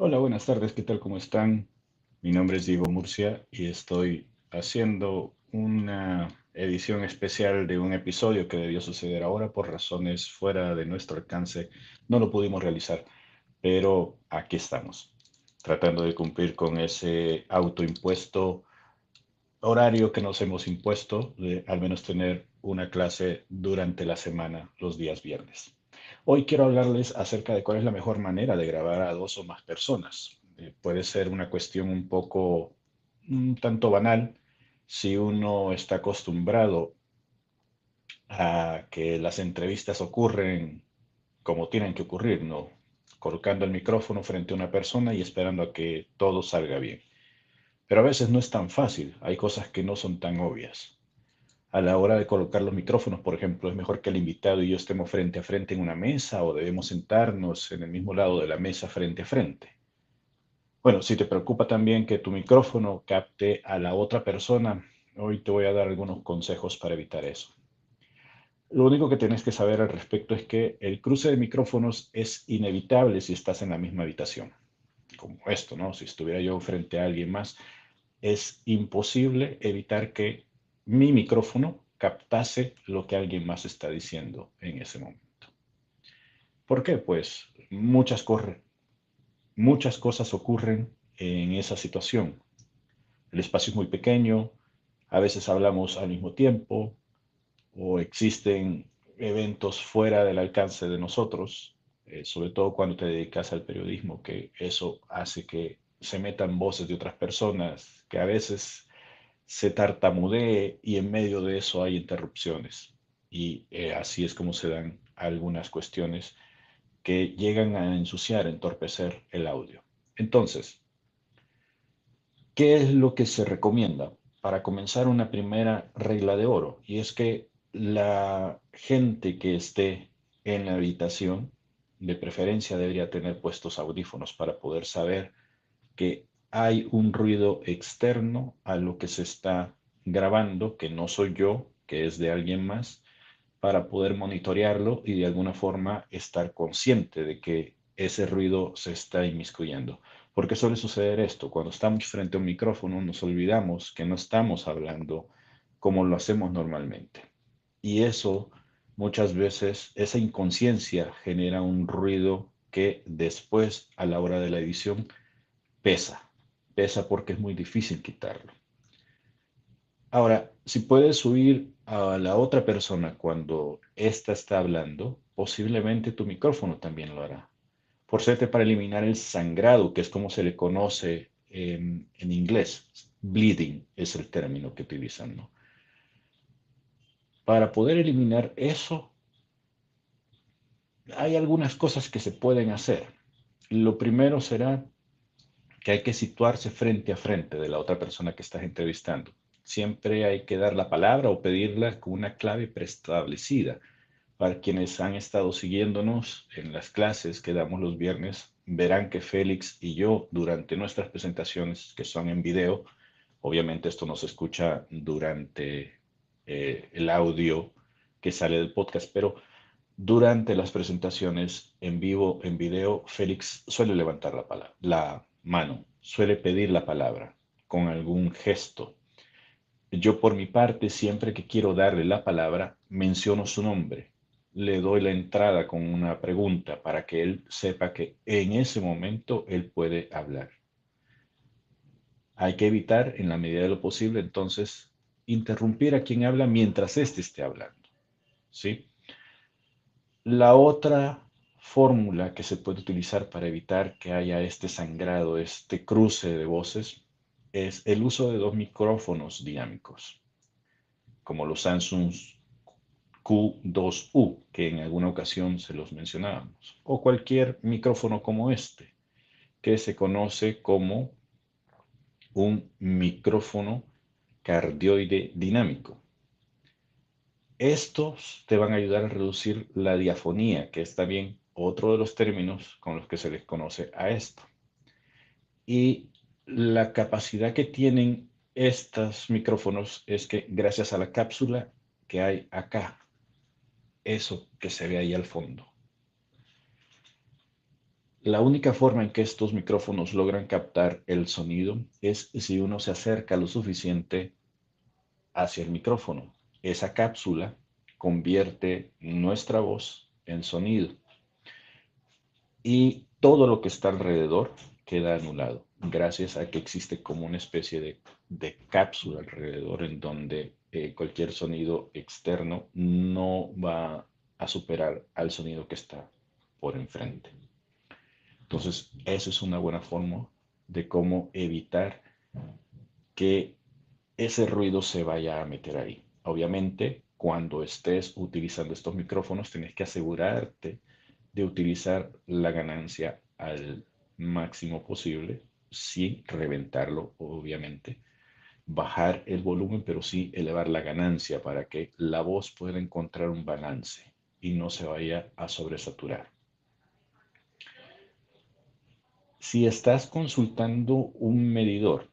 Hola, buenas tardes, ¿qué tal? ¿Cómo están? Mi nombre es Diego Murcia y estoy haciendo una edición especial de un episodio que debió suceder ahora por razones fuera de nuestro alcance. No lo pudimos realizar, pero aquí estamos, tratando de cumplir con ese autoimpuesto horario que nos hemos impuesto de al menos tener una clase durante la semana los días viernes. Hoy quiero hablarles acerca de cuál es la mejor manera de grabar a dos o más personas. Eh, puede ser una cuestión un poco un tanto banal si uno está acostumbrado a que las entrevistas ocurren como tienen que ocurrir, ¿no? Colocando el micrófono frente a una persona y esperando a que todo salga bien. Pero a veces no es tan fácil, hay cosas que no son tan obvias a la hora de colocar los micrófonos, por ejemplo, es mejor que el invitado y yo estemos frente a frente en una mesa o debemos sentarnos en el mismo lado de la mesa frente a frente. Bueno, si te preocupa también que tu micrófono capte a la otra persona, hoy te voy a dar algunos consejos para evitar eso. Lo único que tienes que saber al respecto es que el cruce de micrófonos es inevitable si estás en la misma habitación. Como esto, ¿no? Si estuviera yo frente a alguien más, es imposible evitar que mi micrófono captase lo que alguien más está diciendo en ese momento. ¿Por qué? Pues muchas, corren, muchas cosas ocurren en esa situación. El espacio es muy pequeño, a veces hablamos al mismo tiempo o existen eventos fuera del alcance de nosotros, eh, sobre todo cuando te dedicas al periodismo, que eso hace que se metan voces de otras personas que a veces se tartamudee y en medio de eso hay interrupciones. Y eh, así es como se dan algunas cuestiones que llegan a ensuciar, entorpecer el audio. Entonces, ¿qué es lo que se recomienda para comenzar una primera regla de oro? Y es que la gente que esté en la habitación, de preferencia debería tener puestos audífonos para poder saber que hay un ruido externo a lo que se está grabando, que no soy yo, que es de alguien más, para poder monitorearlo y de alguna forma estar consciente de que ese ruido se está inmiscuyendo. Porque suele suceder esto, cuando estamos frente a un micrófono nos olvidamos que no estamos hablando como lo hacemos normalmente. Y eso muchas veces, esa inconsciencia genera un ruido que después a la hora de la edición pesa pesa porque es muy difícil quitarlo. Ahora, si puedes subir a la otra persona cuando ésta está hablando, posiblemente tu micrófono también lo hará. Por suerte, para eliminar el sangrado, que es como se le conoce en, en inglés. Bleeding es el término que utilizan, ¿no? Para poder eliminar eso, hay algunas cosas que se pueden hacer. Lo primero será que hay que situarse frente a frente de la otra persona que estás entrevistando. Siempre hay que dar la palabra o pedirla con una clave preestablecida. Para quienes han estado siguiéndonos en las clases que damos los viernes, verán que Félix y yo durante nuestras presentaciones, que son en video, obviamente esto no se escucha durante eh, el audio que sale del podcast, pero durante las presentaciones en vivo, en video, Félix suele levantar la, palabra, la mano, suele pedir la palabra con algún gesto. Yo por mi parte, siempre que quiero darle la palabra, menciono su nombre. Le doy la entrada con una pregunta para que él sepa que en ese momento él puede hablar. Hay que evitar, en la medida de lo posible, entonces, interrumpir a quien habla mientras éste esté hablando. ¿Sí? La otra fórmula que se puede utilizar para evitar que haya este sangrado, este cruce de voces, es el uso de dos micrófonos dinámicos, como los Samsung Q2U, que en alguna ocasión se los mencionábamos, o cualquier micrófono como este, que se conoce como un micrófono cardioide dinámico. Estos te van a ayudar a reducir la diafonía, que está bien otro de los términos con los que se les conoce a esto. Y la capacidad que tienen estos micrófonos es que gracias a la cápsula que hay acá, eso que se ve ahí al fondo, La única forma en que estos micrófonos logran captar el sonido es si uno se acerca lo suficiente hacia el micrófono. Esa cápsula convierte nuestra voz en sonido y todo lo que está alrededor queda anulado gracias a que existe como una especie de, cápsula alrededor en donde eh, cualquier sonido externo no va a superar al sonido que está por enfrente. Entonces, esa es una buena forma de cómo evitar que ese ruido se vaya a meter ahí. Obviamente, cuando estés utilizando estos micrófonos, tienes que asegurarte de utilizar la ganancia al máximo posible, sin reventarlo, obviamente. Bajar el volumen, pero sí elevar la ganancia para que la voz pueda encontrar un balance y no se vaya a sobresaturar. Si estás consultando un medidor,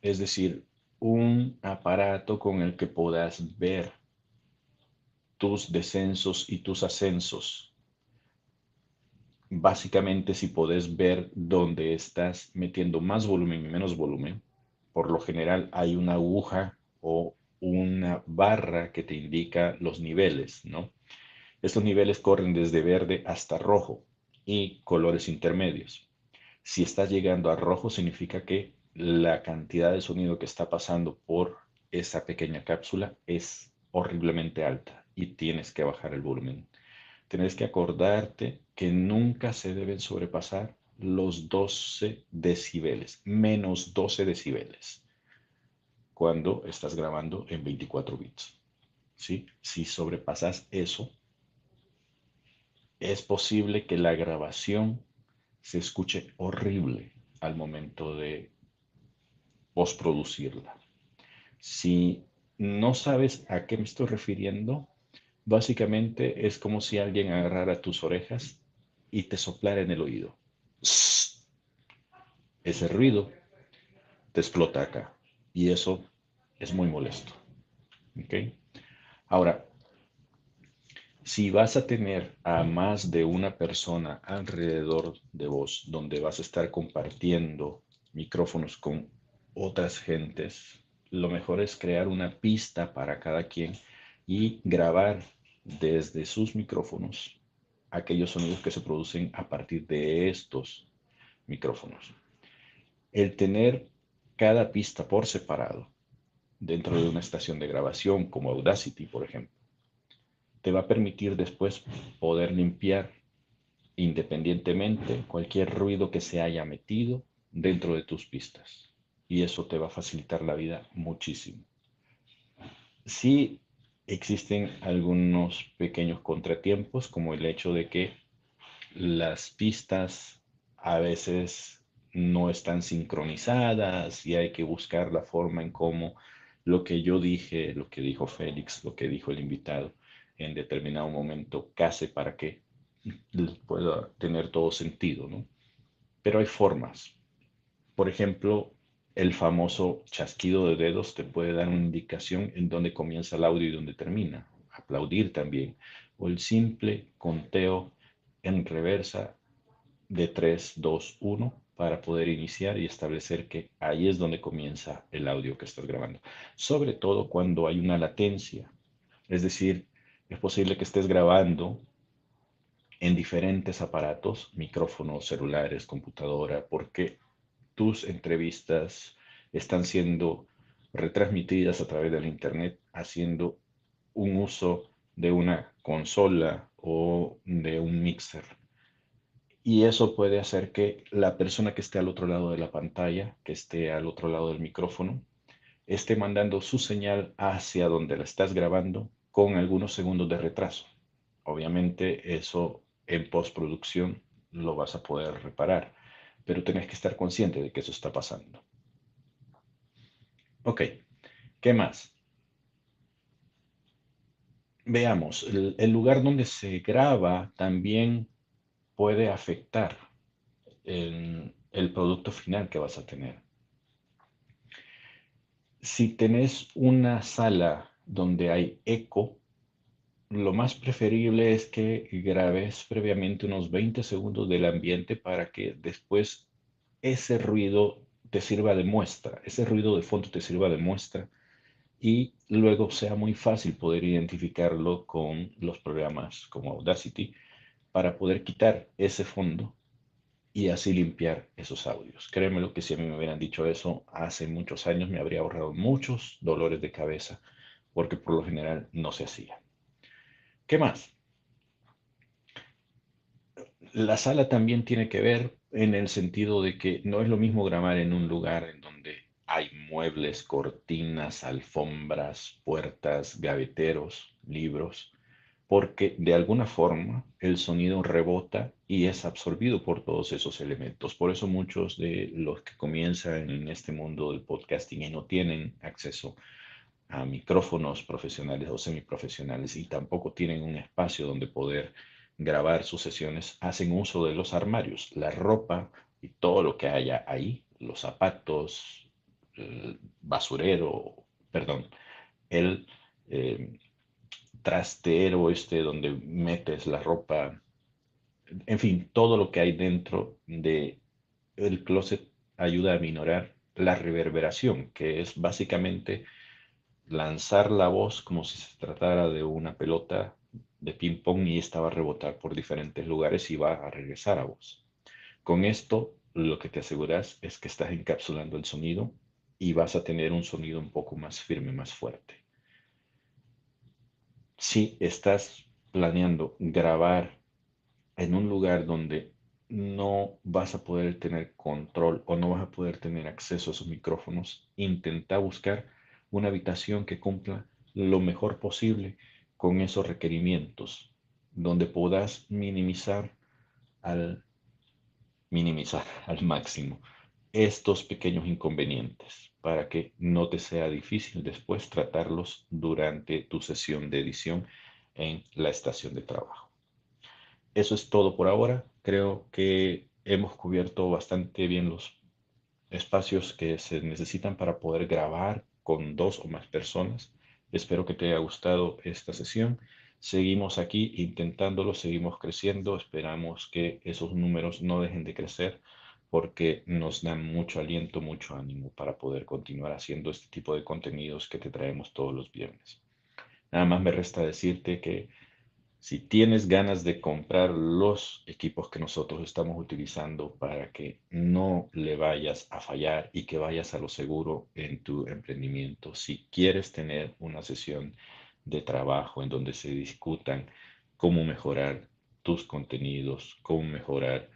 es decir, un aparato con el que puedas ver tus descensos y tus ascensos, básicamente si puedes ver dónde estás metiendo más volumen y menos volumen, por lo general hay una aguja o una barra que te indica los niveles, ¿no? Estos niveles corren desde verde hasta rojo y colores intermedios. Si estás llegando a rojo, significa que la cantidad de sonido que está pasando por esa pequeña cápsula es horriblemente alta y tienes que bajar el volumen. Tienes que acordarte que nunca se deben sobrepasar los 12 decibeles, menos 12 decibeles, cuando estás grabando en 24 bits. ¿Sí? Si sobrepasas eso, es posible que la grabación se escuche horrible al momento de postproducirla. Si no sabes a qué me estoy refiriendo, básicamente es como si alguien agarrara tus orejas y te soplara en el oído. Ese ruido te explota acá y eso es muy molesto. Ahora, si vas a tener a más de una persona alrededor de vos, donde vas a estar compartiendo micrófonos con otras gentes, lo mejor es crear una pista para cada quien y grabar desde sus micrófonos aquellos sonidos que se producen a partir de estos micrófonos. El tener cada pista por separado dentro de una estación de grabación como Audacity, por ejemplo, te va a permitir después poder limpiar independientemente cualquier ruido que se haya metido dentro de tus pistas. Y eso te va a facilitar la vida muchísimo. Sí existen algunos pequeños contratiempos, como el hecho de que las pistas a veces no están sincronizadas y hay que buscar la forma en cómo lo que yo dije, lo que dijo Félix, lo que dijo el invitado, en determinado momento case para que pueda tener todo sentido, ¿no? Pero hay formas. Por ejemplo, el famoso chasquido de dedos te puede dar una indicación en dónde comienza el audio y dónde termina. Aplaudir también. O el simple conteo en reversa de 3, 2, 1 para poder iniciar y establecer que ahí es donde comienza el audio que estás grabando. Sobre todo cuando hay una latencia. Es decir, es posible que estés grabando en diferentes aparatos, micrófonos, celulares, computadora, porque tus entrevistas están siendo retransmitidas a través del Internet haciendo un uso de una consola o de un mixer. Y eso puede hacer que la persona que esté al otro lado de la pantalla, que esté al otro lado del micrófono, esté mandando su señal hacia donde la estás grabando con algunos segundos de retraso. Obviamente eso en postproducción lo vas a poder reparar, pero tenés que estar consciente de que eso está pasando. Ok, ¿qué más? Veamos, el, lugar donde se graba también puede afectar el, el producto final que vas a tener. Si tenés una sala donde hay eco, lo más preferible es que grabes previamente unos 20 segundos del ambiente para que después ese ruido te sirva de muestra, ese ruido de fondo te sirva de muestra y luego sea muy fácil poder identificarlo con los programas como Audacity para poder quitar ese fondo y así limpiar esos audios. Créeme que si a mí me hubieran dicho eso hace muchos años me habría ahorrado muchos dolores de cabeza porque por lo general no se hacía. ¿Qué más? La sala también tiene que ver en el sentido de que no es lo mismo grabar en un lugar en donde hay muebles, cortinas, alfombras, puertas, gaveteros, libros, porque de alguna forma el sonido rebota y es absorbido por todos esos elementos. Por eso muchos de los que comienzan en este mundo del podcasting y no tienen acceso a micrófonos profesionales o semiprofesionales y tampoco tienen un espacio donde poder grabar sus sesiones, hacen uso de los armarios, la ropa y todo lo que haya ahí, los zapatos, el basurero, perdón, el eh, trastero este donde metes la ropa, en fin, todo lo que hay dentro de el closet ayuda a minorar la reverberación, que es básicamente lanzar la voz como si se tratara de una pelota de ping pong y esta va a rebotar por diferentes lugares y va a regresar a vos. Con esto lo que te aseguras es que estás encapsulando el sonido y vas a tener un sonido un poco más firme, más fuerte si estás planeando grabar en un lugar donde no vas a poder tener control o no vas a poder tener acceso a esos micrófonos, intenta buscar una habitación que cumpla lo mejor posible con esos requerimientos, donde puedas minimizar al minimizar al máximo estos pequeños inconvenientes para que no te sea difícil después tratarlos durante tu sesión de edición en la estación de trabajo. Eso es todo por ahora. Creo que hemos cubierto bastante bien los espacios que se necesitan para poder grabar con dos o más personas. Espero que te haya gustado esta sesión. Seguimos aquí intentándolo, seguimos creciendo. Esperamos que esos números no dejen de crecer porque nos dan mucho aliento, mucho ánimo para poder continuar haciendo este tipo de contenidos que te traemos todos los viernes. Nada más me resta decirte que si tienes ganas de comprar los equipos que nosotros estamos utilizando para que no le vayas a fallar y que vayas a lo seguro en tu emprendimiento, si quieres tener una sesión de trabajo en donde se discutan cómo mejorar tus contenidos, cómo mejorar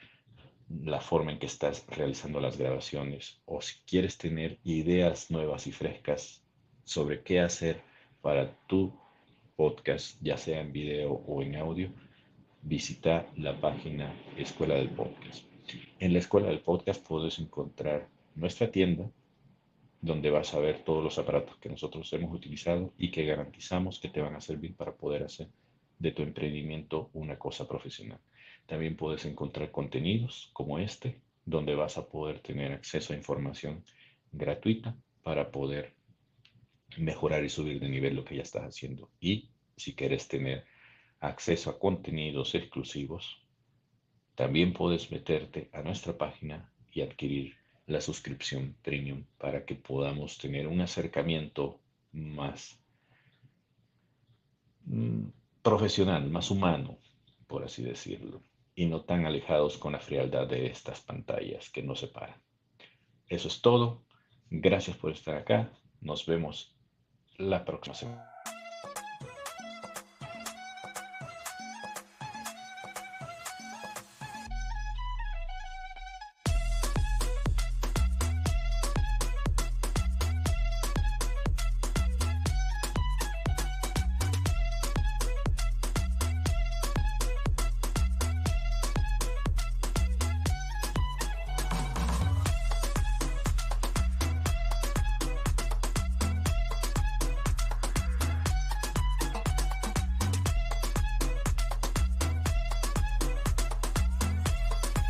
la forma en que estás realizando las grabaciones o si quieres tener ideas nuevas y frescas sobre qué hacer para tu podcast, ya sea en video o en audio, visita la página Escuela del Podcast. En la Escuela del Podcast puedes encontrar nuestra tienda donde vas a ver todos los aparatos que nosotros hemos utilizado y que garantizamos que te van a servir para poder hacer de tu emprendimiento una cosa profesional. También puedes encontrar contenidos como este, donde vas a poder tener acceso a información gratuita para poder mejorar y subir de nivel lo que ya estás haciendo. Y si quieres tener acceso a contenidos exclusivos, también puedes meterte a nuestra página y adquirir la suscripción premium para que podamos tener un acercamiento más mm, profesional, más humano, por así decirlo y no tan alejados con la frialdad de estas pantallas que nos separan. Eso es todo. Gracias por estar acá. Nos vemos la próxima semana.